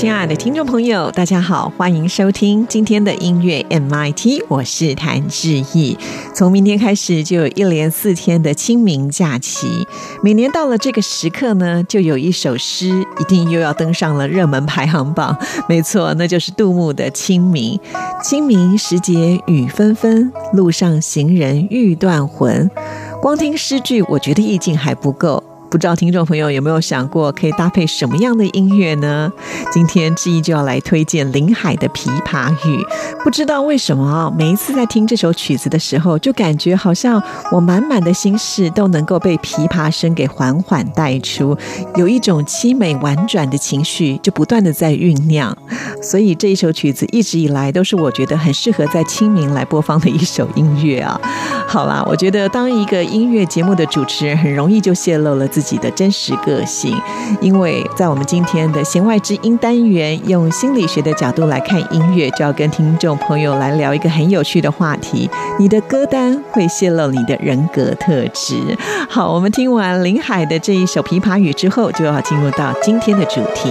亲爱的听众朋友，大家好，欢迎收听今天的音乐 MIT，我是谭志毅。从明天开始，就有一连四天的清明假期。每年到了这个时刻呢，就有一首诗一定又要登上了热门排行榜。没错，那就是杜牧的《清明》。清明时节雨纷纷，路上行人欲断魂。光听诗句，我觉得意境还不够。不知道听众朋友有没有想过，可以搭配什么样的音乐呢？今天志毅就要来推荐林海的《琵琶语》。不知道为什么啊，每一次在听这首曲子的时候，就感觉好像我满满的心事都能够被琵琶声给缓缓带出，有一种凄美婉转的情绪就不断的在酝酿。所以这一首曲子一直以来都是我觉得很适合在清明来播放的一首音乐啊。好啦，我觉得当一个音乐节目的主持人，很容易就泄露了自。自己的真实个性，因为在我们今天的弦外之音单元，用心理学的角度来看音乐，就要跟听众朋友来聊一个很有趣的话题：你的歌单会泄露你的人格特质。好，我们听完林海的这一首《琵琶语》之后，就要进入到今天的主题。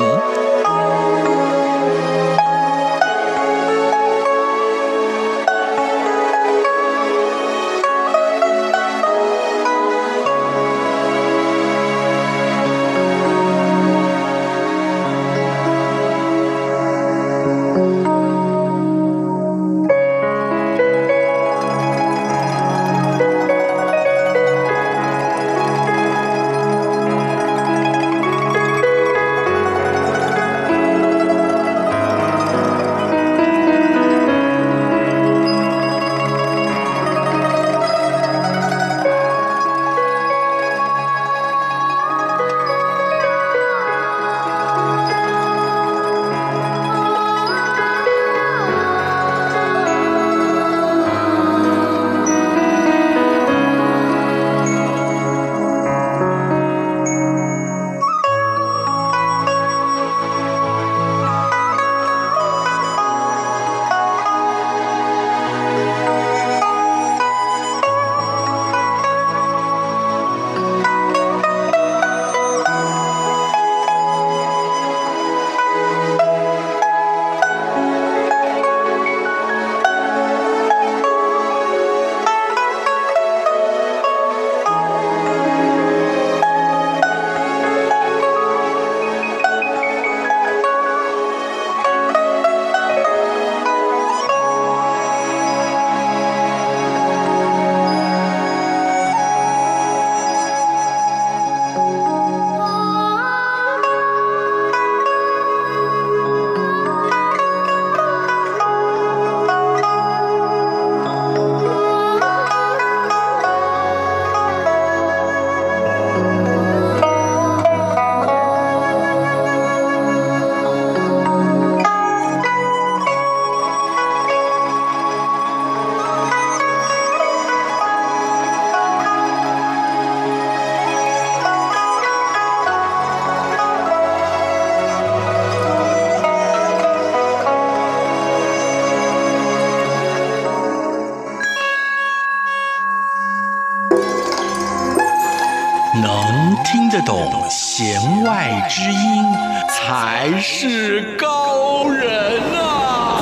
懂弦外之音才是高人呐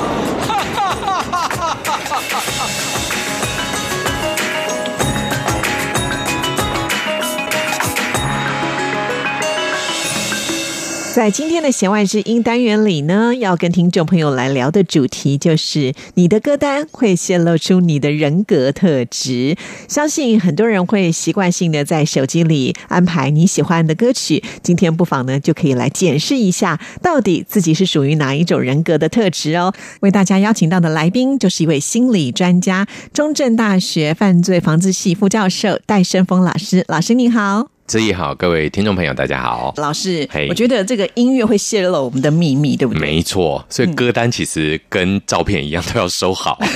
在今天的弦外之音单元里呢，要跟听众朋友来聊的主题就是你的歌单会泄露出你的人格特质。相信很多人会习惯性的在手机里安排你喜欢的歌曲。今天不妨呢，就可以来检视一下，到底自己是属于哪一种人格的特质哦。为大家邀请到的来宾就是一位心理专家，中正大学犯罪防治系副教授戴胜峰老师。老师您好。志毅好，各位听众朋友，大家好。老师，我觉得这个音乐会泄露我们的秘密，对不对？没错，所以歌单其实跟照片一样，都要收好。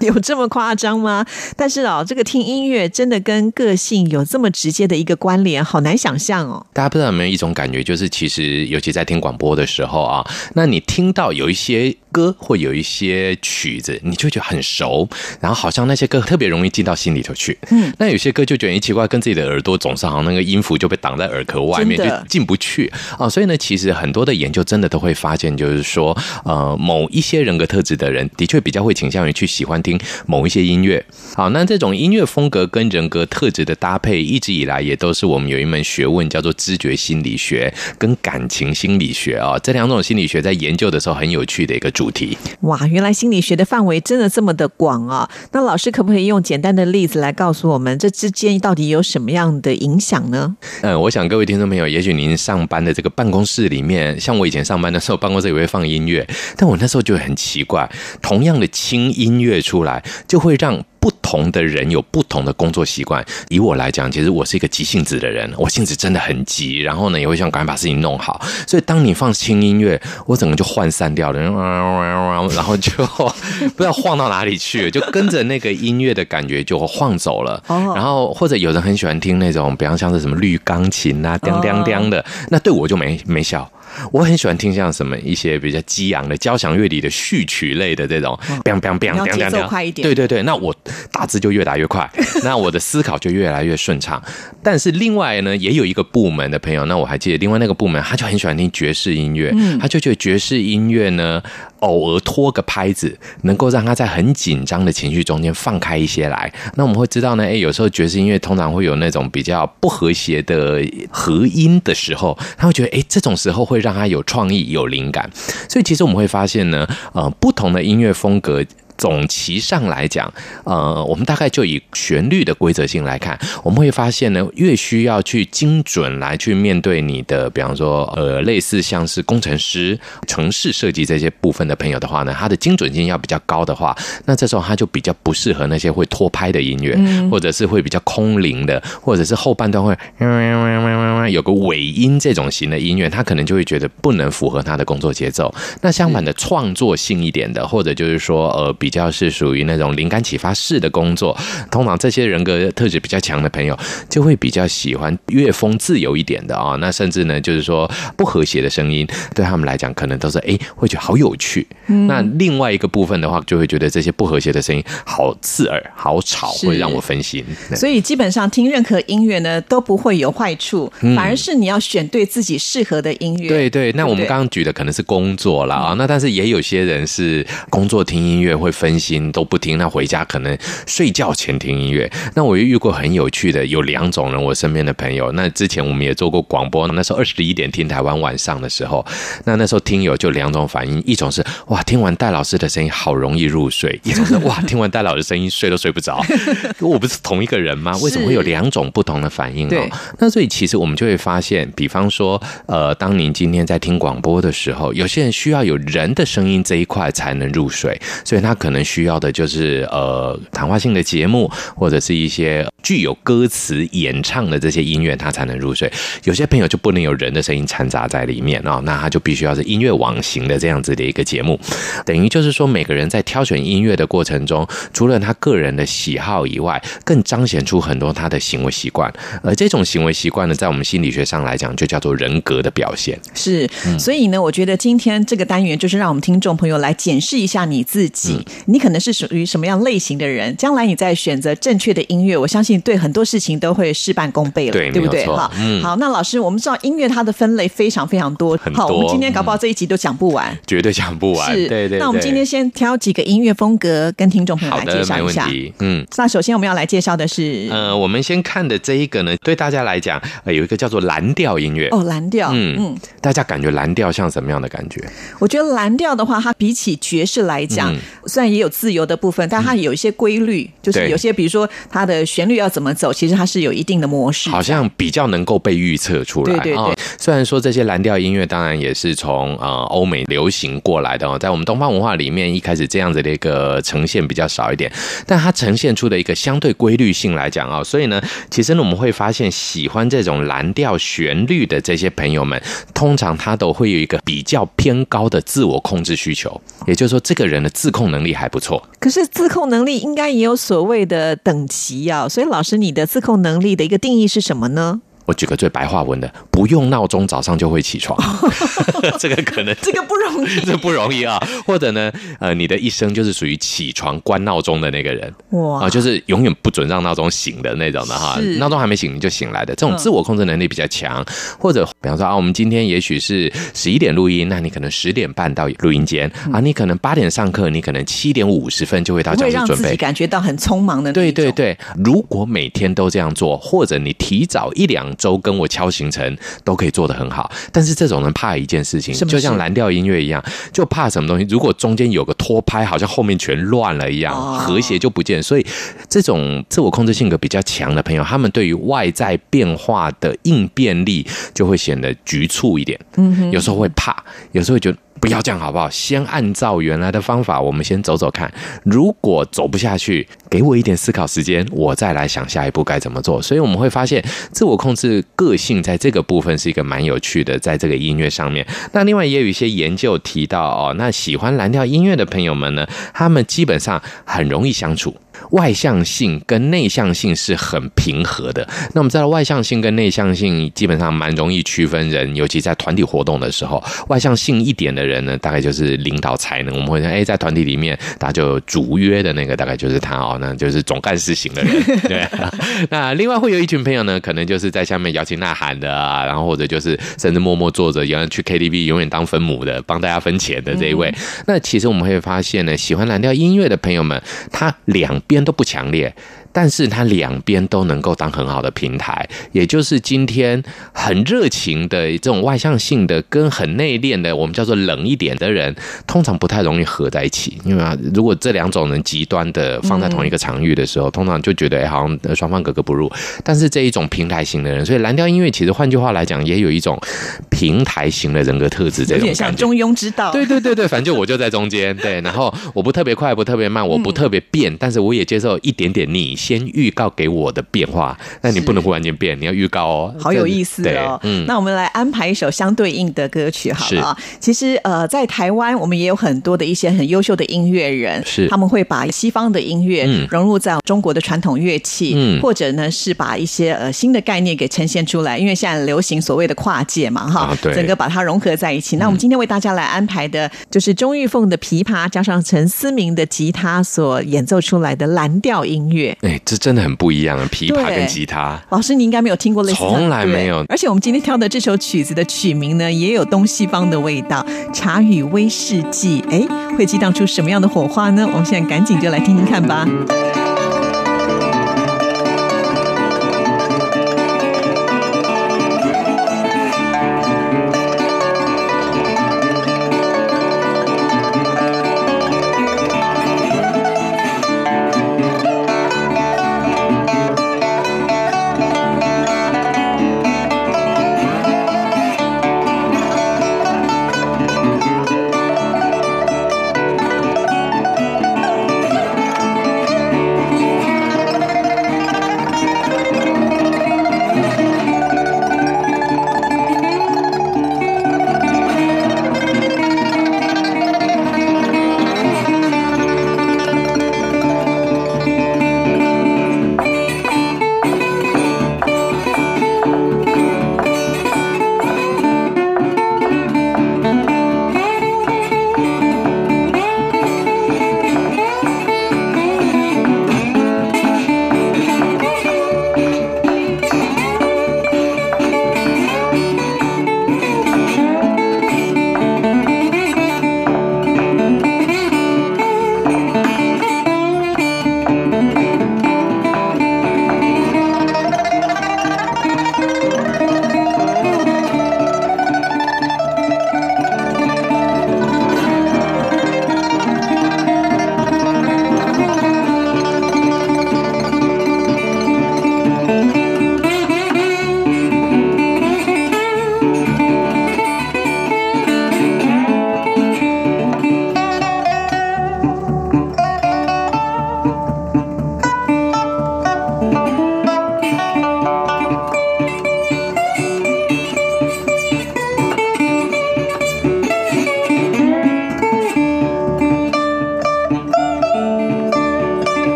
有这么夸张吗？但是哦，这个听音乐真的跟个性有这么直接的一个关联，好难想象哦。大家不知道有没有一种感觉，就是其实尤其在听广播的时候啊，那你听到有一些歌或有一些曲子，你就觉得很熟，然后好像那些歌特别容易进到心里头去。嗯，那有些歌就觉得奇怪，跟自己的耳耳朵总是好像那个音符就被挡在耳壳外面，就进不去啊。所以呢，其实很多的研究真的都会发现，就是说，呃，某一些人格特质的人，的确比较会倾向于去喜欢听某一些音乐。好，那这种音乐风格跟人格特质的搭配，一直以来也都是我们有一门学问叫做知觉心理学跟感情心理学啊。这两种心理学在研究的时候很有趣的一个主题。哇，原来心理学的范围真的这么的广啊！那老师可不可以用简单的例子来告诉我们，这之间到底有什么样？的影响呢？嗯，我想各位听众朋友，也许您上班的这个办公室里面，像我以前上班的时候，办公室也会放音乐，但我那时候就很奇怪，同样的轻音乐出来，就会让。不同的人有不同的工作习惯。以我来讲，其实我是一个急性子的人，我性子真的很急，然后呢也会想赶快把事情弄好。所以当你放轻音乐，我整个就涣散掉了，然后就不知道晃到哪里去，就跟着那个音乐的感觉就晃走了。然后或者有人很喜欢听那种，比方像是什么绿钢琴啊，叮叮叮的，那对我就没没效。我很喜欢听像什么一些比较激昂的交响乐里的序曲类的这种，biang biang biang biang biang，快一点。对对对，那我打字就越打越快，那我的思考就越来越顺畅。但是另外呢，也有一个部门的朋友，那我还记得另外那个部门，他就很喜欢听爵士音乐，他就觉得爵士音乐呢。偶尔拖个拍子，能够让他在很紧张的情绪中间放开一些来。那我们会知道呢，哎，有时候爵士音乐通常会有那种比较不和谐的和音的时候，他会觉得，哎，这种时候会让他有创意、有灵感。所以其实我们会发现呢，呃，不同的音乐风格。总其上来讲，呃，我们大概就以旋律的规则性来看，我们会发现呢，越需要去精准来去面对你的，比方说，呃，类似像是工程师、城市设计这些部分的朋友的话呢，他的精准性要比较高的话，那这时候他就比较不适合那些会拖拍的音乐，或者是会比较空灵的，或者是后半段会有个尾音这种型的音乐，他可能就会觉得不能符合他的工作节奏。那相反的，创作性一点的，或者就是说，呃，比比较是属于那种灵感启发式的工作，通常这些人格特质比较强的朋友，就会比较喜欢乐风自由一点的啊。那甚至呢，就是说不和谐的声音，对他们来讲，可能都是哎，会觉得好有趣。那另外一个部分的话，就会觉得这些不和谐的声音好刺耳、好吵，会让我分心。所以基本上听任何音乐呢，都不会有坏处，反而是你要选对自己适合的音乐。对对，那我们刚刚举的可能是工作了啊，那但是也有些人是工作听音乐会。分心都不听，那回家可能睡觉前听音乐。那我又遇过很有趣的，有两种人，我身边的朋友。那之前我们也做过广播，那时候二十一点听台湾晚上的时候，那那时候听友就两种反应，一种是哇，听完戴老师的声音好容易入睡；一种是哇，听完戴老师声音睡都睡不着。我不是同一个人吗？为什么会有两种不同的反应哦？那所以其实我们就会发现，比方说，呃，当您今天在听广播的时候，有些人需要有人的声音这一块才能入睡，所以他可。能需要的就是呃谈话性的节目，或者是一些具有歌词演唱的这些音乐，他才能入睡。有些朋友就不能有人的声音掺杂在里面啊，那他就必须要是音乐网型的这样子的一个节目。等于就是说，每个人在挑选音乐的过程中，除了他个人的喜好以外，更彰显出很多他的行为习惯。而这种行为习惯呢，在我们心理学上来讲，就叫做人格的表现。是，所以呢，我觉得今天这个单元就是让我们听众朋友来检视一下你自己。你可能是属于什么样类型的人，将来你在选择正确的音乐，我相信对很多事情都会事半功倍了，对不对？好，那老师，我们知道音乐它的分类非常非常多，很好，我们今天搞不好这一集都讲不完。绝对讲不完。是，对对。对那我们今天先挑几个音乐风格跟听众朋友来介绍一下。嗯。那首先我们要来介绍的是，呃，我们先看的这一个呢，对大家来讲，呃，有一个叫做蓝调音乐。哦，蓝调，嗯嗯，大家感觉蓝调像什么样的感觉？我觉得蓝调的话，它比起爵士来讲，嗯虽然也有自由的部分，但它有一些规律，就是有些比如说它的旋律要怎么走，其实它是有一定的模式。好像比较能够被预测出来。对对对哦虽然说这些蓝调音乐当然也是从呃欧美流行过来的哦，在我们东方文化里面，一开始这样子的一个呈现比较少一点，但它呈现出的一个相对规律性来讲啊、哦，所以呢，其实呢我们会发现，喜欢这种蓝调旋律的这些朋友们，通常他都会有一个比较偏高的自我控制需求，也就是说，这个人的自控能力还不错。可是自控能力应该也有所谓的等级啊，所以老师，你的自控能力的一个定义是什么呢？我举个最白话文的，不用闹钟早上就会起床，这个可能这个不容易 这不容易啊。或者呢，呃，你的一生就是属于起床关闹钟的那个人哇啊、就是永远不准让闹钟醒的那种的哈。闹钟还没醒你就醒来的，这种嗯自我控制能力比较强。或者比方说啊，我们今天也许是十一点录音，那你可能十点半到录音间啊，你可能八点上课，你可能七点五十分就会到教室准备。感觉到很匆忙的那对。对对，如果每天都这样做，或者你提早一两周跟我敲行程，都可以做得很好。但是这种人怕一件事情，就像蓝调音乐一样，就怕什么东西？如果中间有个拖拍，好像后面全乱了一样，哦和谐就不见。所以这种自我控制性格比较强的朋友，他们对于外在变化的应变力就会显得局促一点。嗯，有时候会怕，有时候会觉得。不要这样好不好？先按照原来的方法，我们先走走看。如果走不下去，给我一点思考时间，我再来想下一步该怎么做。所以我们会发现，自我控制个性在这个部分是一个蛮有趣的，在这个音乐上面。那另外也有一些研究提到哦，那喜欢蓝调音乐的朋友们呢，他们基本上很容易相处。外向性跟内向性是很平和的。那我们知道，外向性跟内向性基本上蛮容易区分人，尤其在团体活动的时候，外向性一点的人呢，大概就是领导才能。我们会说，哎，在团体里面，大家就主约的那个，大概就是他哦，那就是总干事型的人。对，那另外会有一群朋友呢，可能就是在下面摇旗呐喊的啊，然后或者就是甚至默默坐着，永远去 KTV 永远当分母的，帮大家分钱的这一位。那其实我们会发现呢，喜欢蓝调音乐的朋友们，他两边都不强烈。但是他两边都能够当很好的平台，也就是今天很热情的这种外向性的，跟很内敛的，我们叫做冷一点的人，通常不太容易合在一起。因为啊，如果这两种人极端的放在同一个场域的时候，通常就觉得哎，好像呃双方格格不入。但是这一种平台型的人，所以蓝调音乐其实换句话来讲，也有一种平台型的人格特质，这有。点像中庸之道。对 对对对，反正我就在中间，对，然后我不特别快，不特别慢，我不特别变，但是我也接受一点点你先预告给我的变化，那你不能忽然间变，你要预告哦，好有意思哦。嗯，那我们来安排一首相对应的歌曲好了啊。其实呃，在台湾我们也有很多的一些很优秀的音乐人，是他们会把西方的音乐嗯融入在中国的传统乐器，嗯或者呢是把一些呃新的概念给呈现出来。因为现在流行所谓的跨界嘛，哈，啊对嗯整个把它融合在一起。那我们今天为大家来安排的就是钟玉凤的琵琶加上陈思明的吉他所演奏出来的蓝调音乐。哎，这真的很不一样啊，琵琶跟吉他。老师，你应该没有听过类似的，从来没有而且我们今天挑的这首曲子的曲名呢，也有东西方的味道，《茶与威士忌》。哎，会激荡出什么样的火花呢？我们现在赶紧就来听听看吧。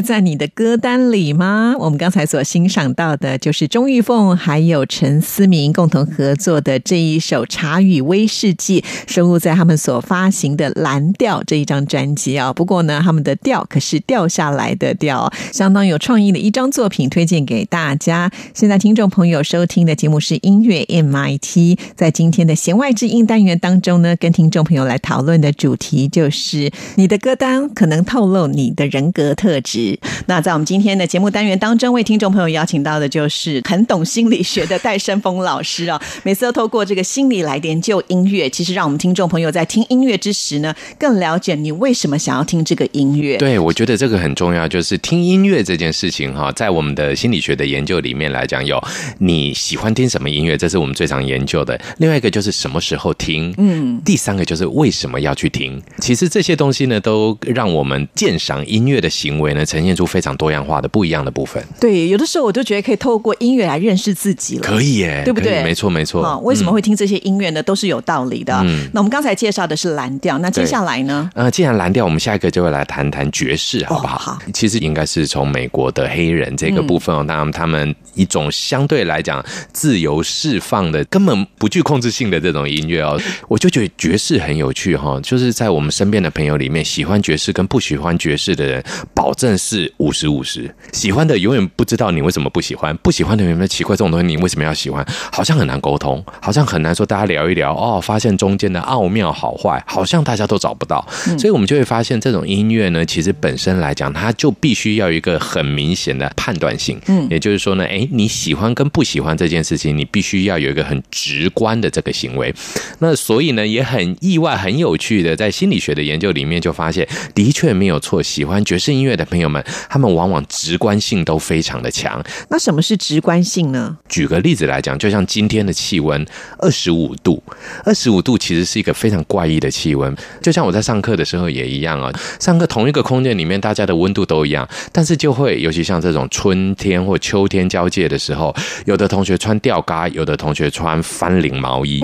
在你的歌单里吗？我们刚才所欣赏到的就是钟玉凤还有陈思明共同合作的这一首《茶语威士忌》，收录在他们所发行的《蓝调》这一张专辑啊。不过呢，他们的调可是掉下来的调，相当有创意的一张作品，推荐给大家。现在听众朋友收听的节目是音乐 MIT，在今天的弦外之音单元当中呢，跟听众朋友来讨论的主题就是你的歌单可能透露你的人。格特质。那在我们今天的节目单元当中，为听众朋友邀请到的就是很懂心理学的戴胜峰老师啊。每次都透过这个心理来研究音乐，其实让我们听众朋友在听音乐之时呢，更了解你为什么想要听这个音乐。对，我觉得这个很重要，就是听音乐这件事情哈，在我们的心理学的研究里面来讲，有你喜欢听什么音乐，这是我们最常研究的。另外一个就是什么时候听，嗯，第三个就是为什么要去听。其实这些东西呢，都让我们鉴赏音乐的。行为呢，呈现出非常多样化的不一样的部分。对，有的时候我就觉得可以透过音乐来认识自己了。可以耶，对不对？没错，没错。为什么会听这些音乐呢？都是有道理的。嗯，那我们刚才介绍的是蓝调，那接下来呢？呃，既然蓝调，我们下一个就会来谈谈爵士，好不好？好。其实应该是从美国的黑人这个部分哦，当然他们一种相对来讲自由释放的、根本不具控制性的这种音乐哦，我就觉得爵士很有趣哈。就是在我们身边的朋友里面，喜欢爵士跟不喜欢爵士的人。保证是五十五十，喜欢的永远不知道你为什么不喜欢，不喜欢的有没有奇怪这种东西，你为什么要喜欢？好像很难沟通，好像很难说大家聊一聊哦，发现中间的奥妙好坏，好像大家都找不到，所以我们就会发现这种音乐呢，其实本身来讲，它就必须要有一个很明显的判断性，嗯，也就是说呢，哎，你喜欢跟不喜欢这件事情，你必须要有一个很直观的这个行为。那所以呢，也很意外、很有趣的，在心理学的研究里面就发现，的确没有错，喜欢爵士。音乐的朋友们，他们往往直观性都非常的强。那什么是直观性呢？举个例子来讲，就像今天的气温二十五度，二十五度其实是一个非常怪异的气温。就像我在上课的时候也一样啊，上课同一个空间里面，大家的温度都一样，但是就会尤其像这种春天或秋天交界的时候，有的同学穿吊嘎，有的同学穿翻领毛衣，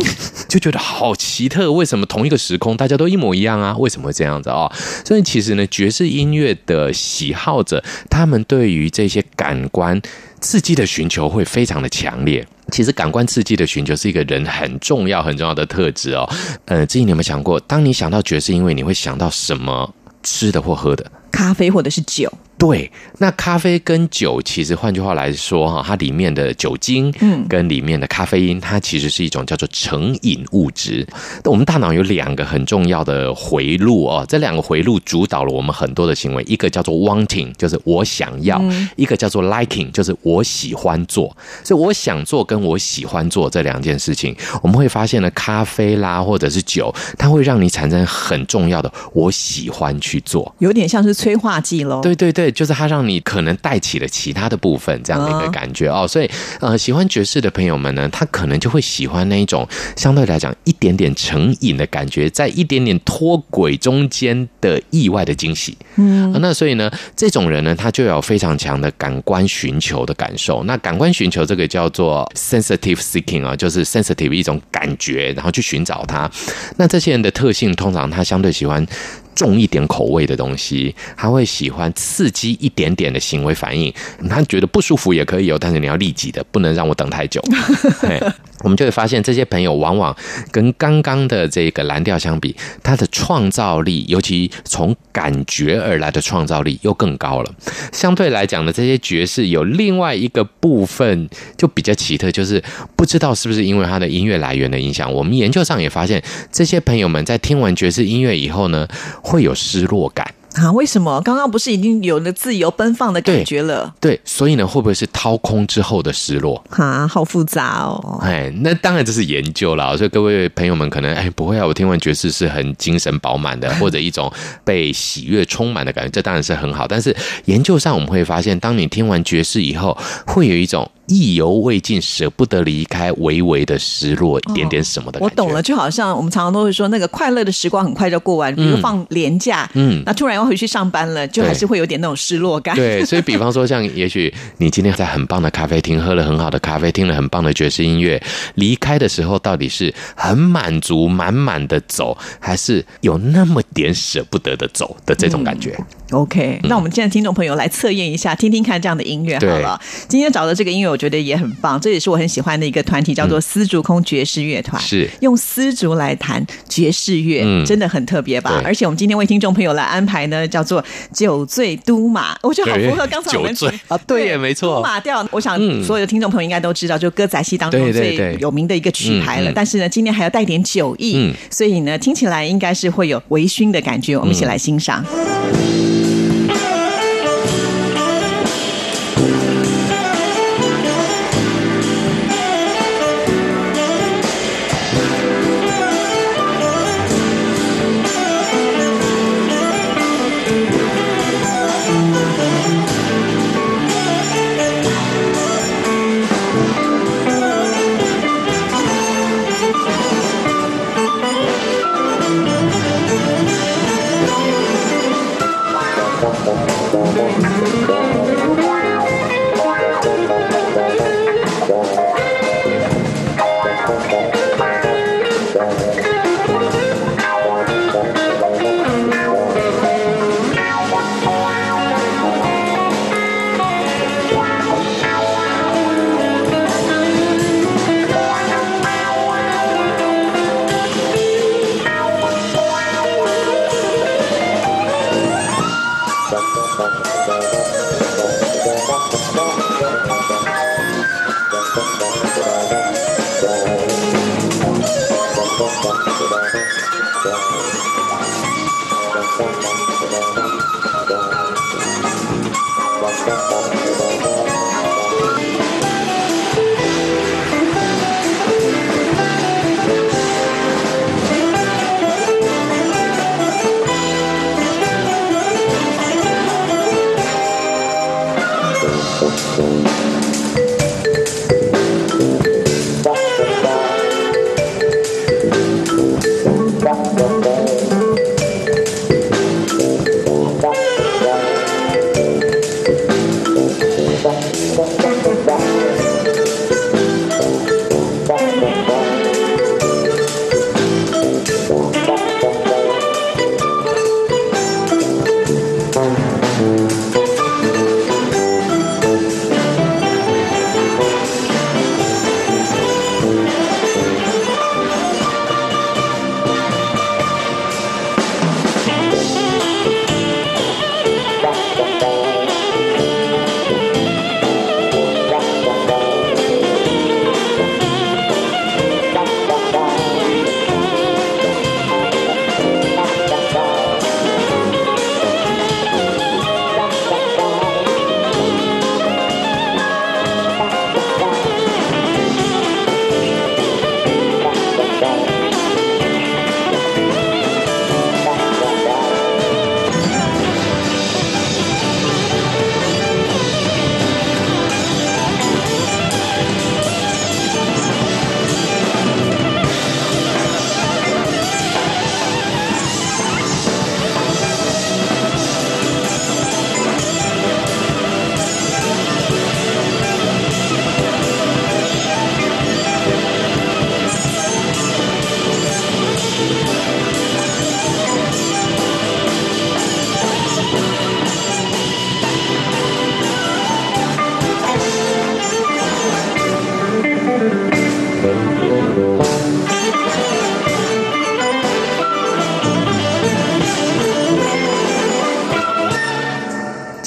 就觉得好奇特。为什么同一个时空大家都一模一样啊？为什么会这样子啊？所以其实呢，爵士音乐的喜好靠着，他们对于这些感官刺激的寻求会非常的强烈。其实，感官刺激的寻求是一个人很重要、很重要的特质哦。呃，之前你有没有想过，当你想到爵士音乐，你会想到什么吃的或喝的？咖啡或者是酒？对，那咖啡跟酒，其实换句话来说哈，它里面的酒精，嗯，跟里面的咖啡因，它其实是一种叫做成瘾物质。那我们大脑有两个很重要的回路哦，这两个回路主导了我们很多的行为。一个叫做 wanting，就是我想要；一个叫做 liking，就是我喜欢做。所以我想做跟我喜欢做这两件事情，我们会发现呢，咖啡啦或者是酒，它会让你产生很重要的我喜欢去做，有点像是催化剂喽。对对对。对，就是它让你可能带起了其他的部分，这样的一个感觉哦。所以，呃，喜欢爵士的朋友们呢，他可能就会喜欢那一种相对来讲一点点成瘾的感觉，在一点点脱轨中间的意外的惊喜。嗯，那所以呢，这种人呢，他就有非常强的感官寻求的感受。那感官寻求这个叫做 sensitive seeking 啊，就是 sensitive 一种感觉，然后去寻找它。那这些人的特性，通常他相对喜欢。重一点口味的东西，他会喜欢刺激一点点的行为反应。他觉得不舒服也可以有，但是你要立即的，不能让我等太久。我们就会发现，这些朋友往往跟刚刚的这个蓝调相比，他的创造力，尤其从感觉而来的创造力又更高了。相对来讲呢，这些爵士有另外一个部分就比较奇特，就是不知道是不是因为他的音乐来源的影响。我们研究上也发现，这些朋友们在听完爵士音乐以后呢。会有失落感啊？为什么？刚刚不是已经有了自由奔放的感觉了？对，所以呢，会不会是掏空之后的失落？啊，好复杂哦！哎，那当然这是研究了，所以各位朋友们可能哎不会啊，我听完爵士是很精神饱满的，或者一种被喜悦充满的感觉，这当然是很好。但是研究上我们会发现，当你听完爵士以后，会有一种。意犹未尽，舍不得离开，微微的失落，一点点什么的感觉。我懂了，就好像我们常常都会说，那个快乐的时光很快就过完，比如放年假，嗯那突然要回去上班了，就还是会有点那种失落感。对，所以 比方说，像也许你今天在很棒的咖啡厅喝了很好的咖啡，听了很棒的爵士音乐，离开的时候到底是很满足、满满的走，还是有那么点舍不得的走的这种感觉？OK，那我们现在听众朋友来测验一下，听听看这样的音乐好了。今天找的这个音乐，我觉得也很棒，这也是我很喜欢的一个团体，叫做丝竹空爵士乐团。是用丝竹来弹爵士乐，嗯真的很特别吧？而且我们今天为听众朋友来安排呢，叫做《酒醉都马》，我觉得好符合刚才我们酒醉 啊对耶没错都马调。我想嗯所有的听众朋友应该都知道，就歌仔戏当中最有名的一个曲牌了。但是呢，今天还要带点酒意，嗯所以呢，听起来应该是会有微醺的感觉。我们一起来欣赏。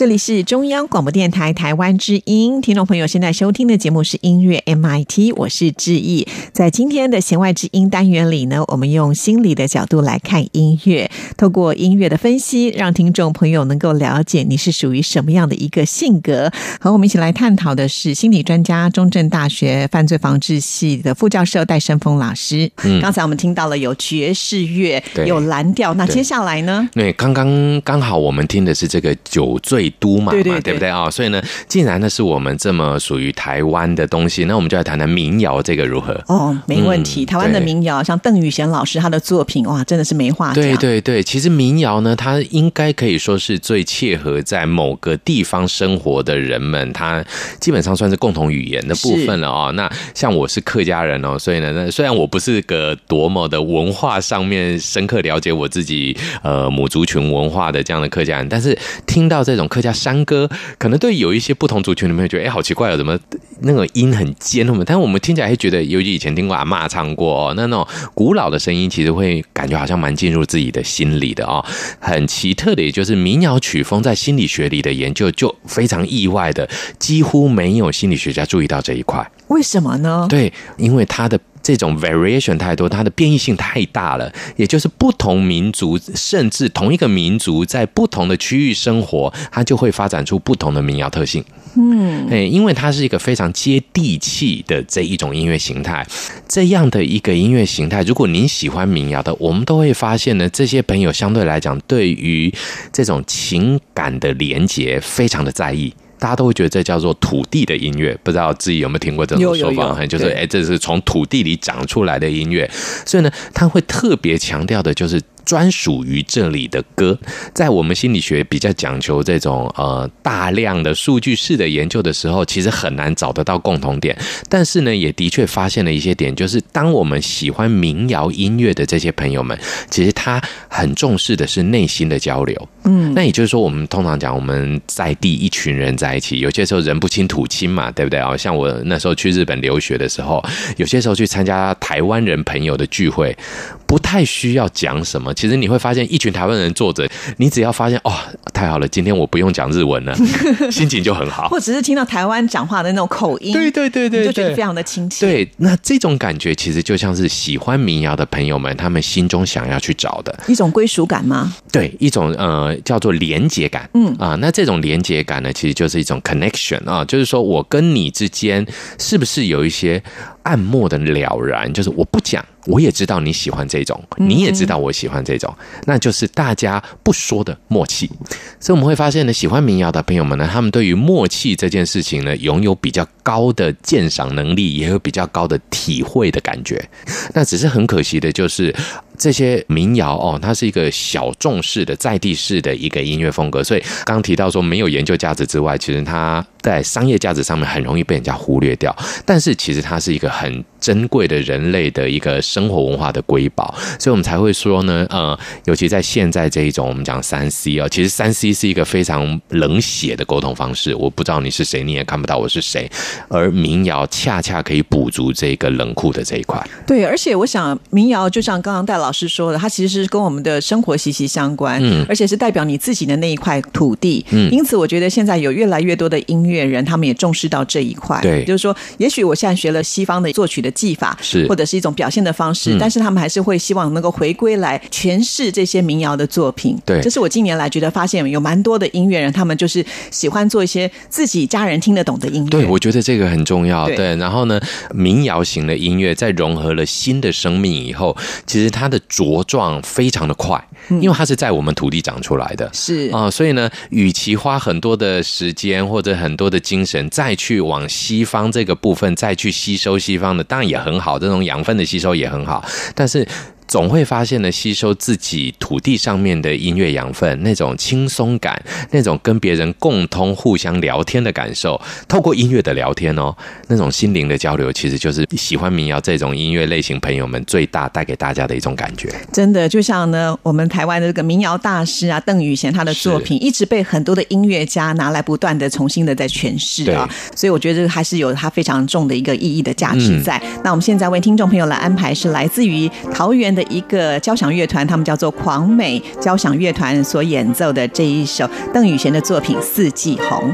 里是中央广播电台台湾之音，听众朋友现在收听的节目是音乐 MIT，我是志毅。在今天的弦外之音单元里呢，我们用心理的角度来看音乐，透过音乐的分析，让听众朋友能够了解你是属于什么样的一个性格。和我们一起来探讨的是心理专家、中正大学犯罪防治系的副教授戴胜峰老师。嗯刚才我们听到了有爵士乐，对有蓝调，那接下来呢？对，刚刚刚好我们听的是这个酒醉美都嘛，对对对不对啊？所以呢，既然呢是我们这么属于台湾的东西，那我们就来谈谈民谣这个如何？哦，没问题。嗯台湾的民谣，像邓宇贤老师他的作品，哇，真的是没话讲。对对对，其实民谣呢，它应该可以说是最切合在某个地方生活的人们，它基本上算是共同语言的部分了哦。那像我是客家人哦，所以呢，那虽然我不是个多么的文化上面深刻了解我自己呃母族群文化的这样的客家人，但是听到这种客家山歌，可能对有一些不同族群的朋友觉得，哎，好奇怪哦，怎么那个音很尖？但是我们听起来会觉得，尤其以前听过阿嬷唱过、哦，那那种古老的声音，其实会感觉好像蛮进入自己的心里的哦。很奇特的，也就是民谣曲风在心理学里的研究，就非常意外的，几乎没有心理学家注意到这一块。为什么呢？对，因为它的这种 variation 太多，它的变异性太大了，也就是不同民族，甚至同一个民族在不同的区域生活，它就会发展出不同的民谣特性。嗯，哎，因为它是一个非常接地气的这一种音乐形态，这样的一个音乐形态，如果您喜欢民谣的，我们都会发现呢，这些朋友相对来讲，对于这种情感的连结非常的在意。大家都会觉得这叫做土地的音乐，不知道自己有没有听过这种说法？就是哎，这是从土地里长出来的音乐，所以呢，他会特别强调的就是专属于这里的歌。在我们心理学比较讲求这种呃大量的数据式的研究的时候，其实很难找得到共同点。但是呢，也的确发现了一些点，就是当我们喜欢民谣音乐的这些朋友们，其实他很重视的是内心的交流。嗯，那也就是说，我们通常讲我们在地一群人在一起，有些时候人不亲土亲嘛，对不对啊？像我那时候去日本留学的时候，有些时候去参加台湾人朋友的聚会，不太需要讲什么。其实你会发现，一群台湾人坐着，你只要发现哦，太好了，今天我不用讲日文了，心情就很好。或者是听到台湾讲话的那种口音，对对对对就觉得非常的亲切。对，那这种感觉其实就像是喜欢民谣的朋友们，他们心中想要去找的，一种归属感吗？对，一种呃叫做连接感，嗯。啊，那这种连接感呢，其实就是一种 connection 啊，就是说我跟你之间是不是有一些暗默的了然，就是我不讲，我也知道你喜欢这种，你也知道我喜欢这种，那就是大家不说的默契。所以我们会发现呢，喜欢民谣的朋友们呢，他们对于默契这件事情呢，拥有比较高的鉴赏能力，也有比较高的体会的感觉。那只是很可惜的，就是这些民谣哦，它是一个小众式的在地式的一个音乐风格，所以刚刚提到说没有研究价值之外，其实它在商业价值上面很容易被人家忽略掉。但是其实它是一个很珍贵的人类的一个生活文化的瑰宝，所以我们才会说呢，呃，尤其在现在这一种我们讲三 C 哦，其实三 C 是一个非常冷血的沟通方式。我不知道你是谁，你也看不到我是谁，而民谣恰恰可以补足这个冷酷的这一块。对，而且我想民谣就像刚刚戴老师说的，它其实是跟我们的生活息息相关，嗯而且是代表你自己的那一块土地。嗯因此我觉得现在有越来越多的音乐人，他们也重视到这一块。对就是说，也许我现在学了西方的作曲的技法，是或者是一种表现的方式，嗯但是他们还是会希望能够回归来诠释这些民谣的作品。对这是我近年来觉得发现有蛮多的音乐人，他们就是喜欢做一些自己家人听得懂的音乐。对，我觉得这个很重要。对对，然后呢，民谣型的音乐在融合了新的生命以后，其实它的茁壮非常的快，因为它是在我们土地长出来的。是啊、所以呢，与其花很多的时间或者很多的精神再去往西方这个部分再去吸收西方的，当那也很好，这种养分的吸收也很好，但是。总会发现呢，吸收自己土地上面的音乐养分，那种轻松感，那种跟别人共通、互相聊天的感受，透过音乐的聊天哦，那种心灵的交流，其实就是喜欢民谣这种音乐类型朋友们最大带给大家的一种感觉。真的，就像呢，我们台湾的这个民谣大师啊，邓宇贤他的作品，一直被很多的音乐家拿来不断的重新的在诠释啊，所以我觉得这个还是有它非常重的一个意义的价值在。那我们现在为听众朋友来安排是来自于桃园的一个交响乐团，他们叫做狂美交响乐团所演奏的这一首邓宇贤的作品《四季红》。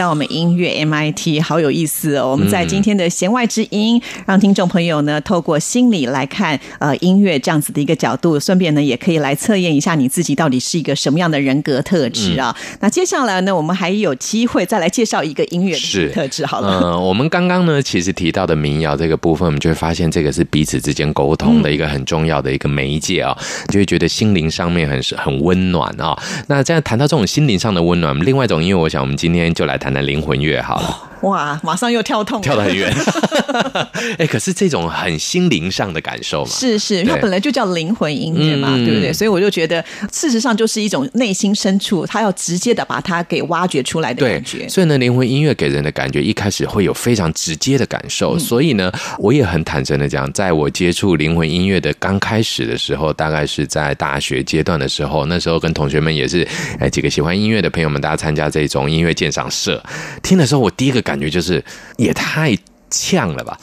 到我们音乐 MIT，好有意思哦！我们在今天的弦外之音，让听众朋友呢透过心理来看呃音乐这样子的一个角度，顺便呢也可以来测验一下你自己到底是一个什么样的人格特质啊。那接下来呢，我们还有机会再来介绍一个音乐的特质。好了，嗯，我们刚刚呢其实提到的民谣这个部分，我们就会发现这个是彼此之间沟通的一个很重要的一个媒介啊，就会觉得心灵上面很是很温暖啊。那这样谈到这种心灵上的温暖，另外一种音乐，我想我们今天。就来谈那灵魂乐好了。哇，马上又跳痛，跳得很远。哎，可是这种很心灵上的感受嘛，是是，它本来就叫灵魂音乐嘛，对不对？所以我就觉得，事实上就是一种内心深处，他要直接的把它给挖掘出来的感觉。所以呢，灵魂音乐给人的感觉，一开始会有非常直接的感受。所以呢，我也很坦诚的讲，在我接触灵魂音乐的刚开始的时候，大概是在大学阶段的时候，那时候跟同学们也是，哎，几个喜欢音乐的朋友们，大家参加这种音乐鉴赏社，听的时候，我第一个。感觉就是也太。呛了吧，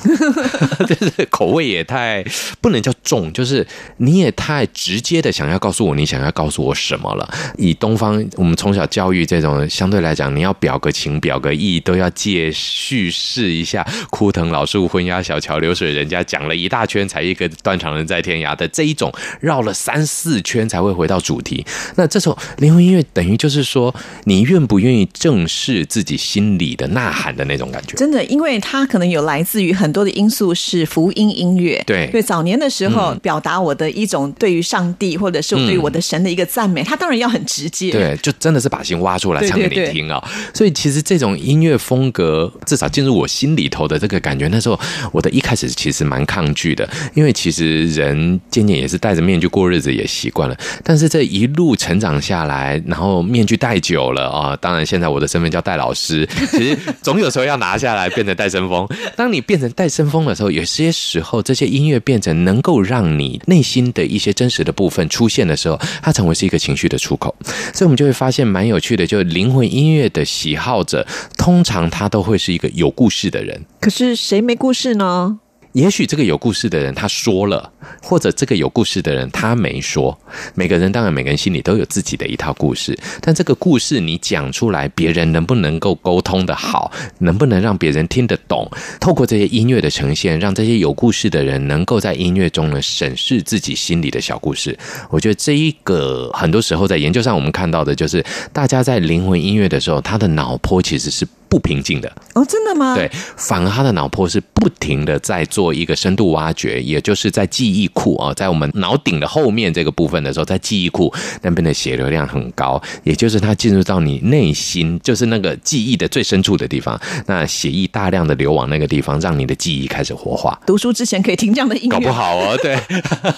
就是口味也太不能叫重，就是你也太直接的想要告诉我你想要告诉我什么了。以东方我们从小教育这种相对来讲，你要表个情表个意，都要借叙事一下。枯藤老树昏鸦小桥流水人家讲了一大圈才一个断肠人在天涯的这一种，绕了三四圈才会回到主题。那这首灵魂音乐等于就是说，你愿不愿意正视自己心里的呐喊的那种感觉？真的，因为他可能有。有来自于很多的因素，是福音音乐。对，对，早年的时候表达我的一种对于上帝或者是对于我的神的一个赞美，他当然要很直接。对，就真的是把心挖出来唱给你听啊！所以其实这种音乐风格，至少进入我心里头的这个感觉，那时候我的一开始其实蛮抗拒的，因为其实人渐渐也是戴着面具过日子，也习惯了。但是这一路成长下来，然后面具戴久了啊，当然现在我的身份叫戴老师，其实总有时候要拿下来，变成戴森风。当你变成带声风的时候，有些时候这些音乐变成能够让你内心的一些真实的部分出现的时候，它成为是一个情绪的出口。所以，我们就会发现蛮有趣的，就灵魂音乐的喜好者，通常他都会是一个有故事的人。可是谁没故事呢？也许这个有故事的人他说了，或者这个有故事的人他没说。每个人当然每个人心里都有自己的一套故事，但这个故事你讲出来，别人能不能够沟通的好，能不能让别人听得懂？透过这些音乐的呈现，让这些有故事的人能够在音乐中呢审视自己心里的小故事。我觉得这一个很多时候在研究上我们看到的就是，大家在灵魂音乐的时候，他的脑波其实是。不平静的哦，真的吗？对，反而他的脑波是不停的在做一个深度挖掘，也就是在记忆库啊，在我们脑顶的后面这个部分的时候，在记忆库那边的血流量很高，也就是它进入到你内心，就是那个记忆的最深处的地方，那血液大量的流往那个地方，让你的记忆开始活化。读书之前可以听这样的音乐，搞不好哦，对，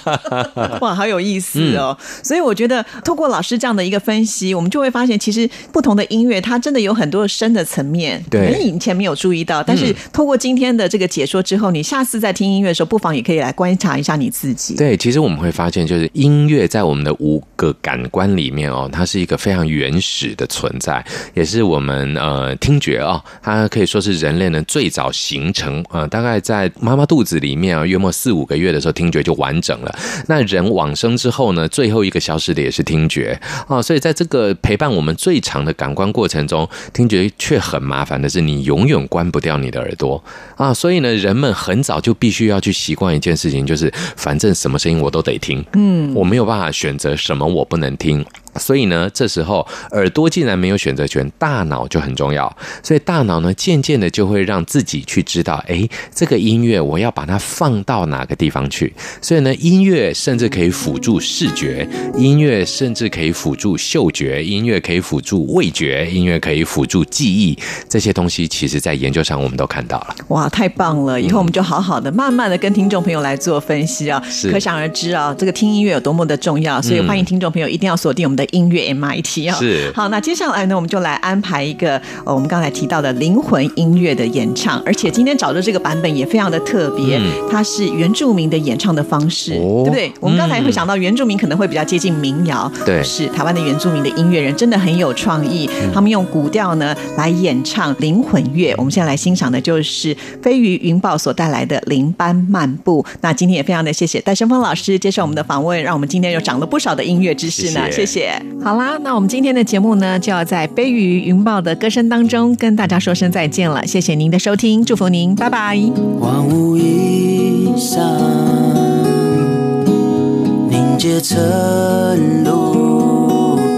哇，好有意思哦。所以我觉得，透过老师这样的一个分析，我们就会发现，其实不同的音乐，它真的有很多深的层面。对，你以前没有注意到，但是透过今天的这个解说之后，你下次在听音乐的时候，不妨也可以来观察一下你自己。对，其实我们会发现，就是音乐在我们的五个感官里面哦，它是一个非常原始的存在，也是我们呃听觉哦，它可以说是人类呢最早形成呃，大概在妈妈肚子里面啊，约莫四五个月的时候，听觉就完整了。那人往生之后呢，最后一个消失的也是听觉啊，所以在这个陪伴我们最长的感官过程中，听觉却很。麻烦的是，你永远关不掉你的耳朵啊！所以呢，人们很早就必须要去习惯一件事情，就是反正什么声音我都得听。嗯，我没有办法选择什么我不能听。所以呢，这时候耳朵既然没有选择权，大脑就很重要。所以大脑呢，渐渐的就会让自己去知道，哎，这个音乐我要把它放到哪个地方去。所以呢，音乐甚至可以辅助视觉，音乐甚至可以辅助嗅觉，音乐可以辅助味觉，音乐可以辅助记忆。这些东西其实在研究上我们都看到了。哇，太棒了！以后我们就好好的、慢慢的跟听众朋友来做分析啊。是可想而知啊，这个听音乐有多么的重要，所以欢迎听众朋友一定要锁定我们的音乐 MIT 啊。是好，那接下来呢，我们就来安排一个呃，我们刚才提到的灵魂音乐的演唱，而且今天找的这个版本也非常的特别，它是原住民的演唱的方式，对不对？我们刚才会想到原住民可能会比较接近民谣，对是台湾的原住民的音乐人真的很有创意，嗯他们用古调呢来演唱灵魂乐。我们现在来欣赏的就是飞鱼云豹所带来的林班漫步。那今天也非常的谢谢戴胜峰老师接受我们的访问，让我们今天又长了不少的音乐知识呢，谢谢谢谢。好啦，那我们今天的节目呢就要在飞鱼云豹的歌声当中跟大家说声再见了，谢谢您的收听，祝福您，拜拜。万物一上，凝结成露，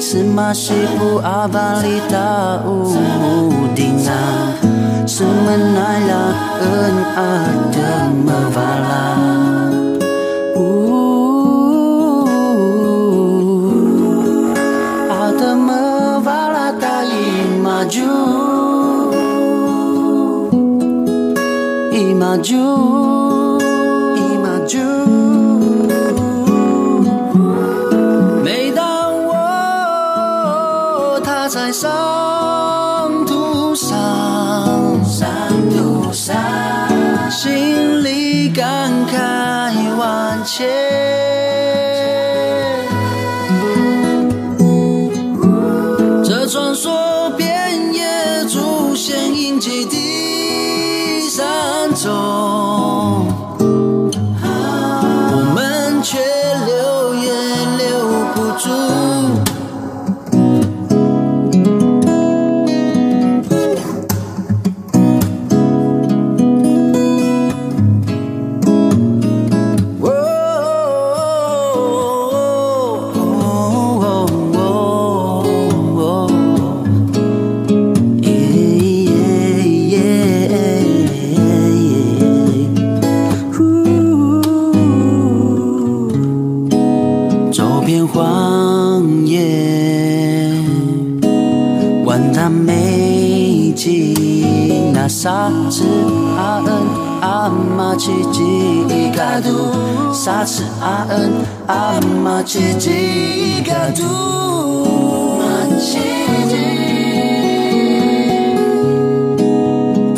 Semua sibu abali tahu dina Semenala en ada mevala Ada mevala tali maju Imaju, imaju. 万阿玛奇迹伊嘎杜，沙子阿恩阿玛奇迹伊嘎杜，玛奇迹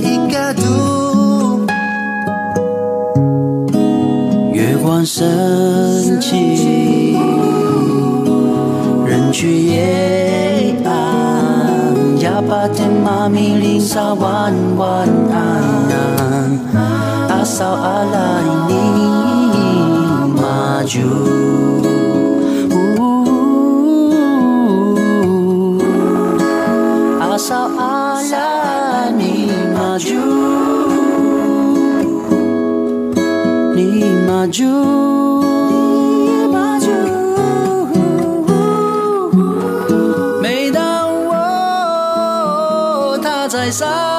伊嘎杜。月光升起，人去也天马咪林沙晚晚安，阿嫂阿来尼马我踏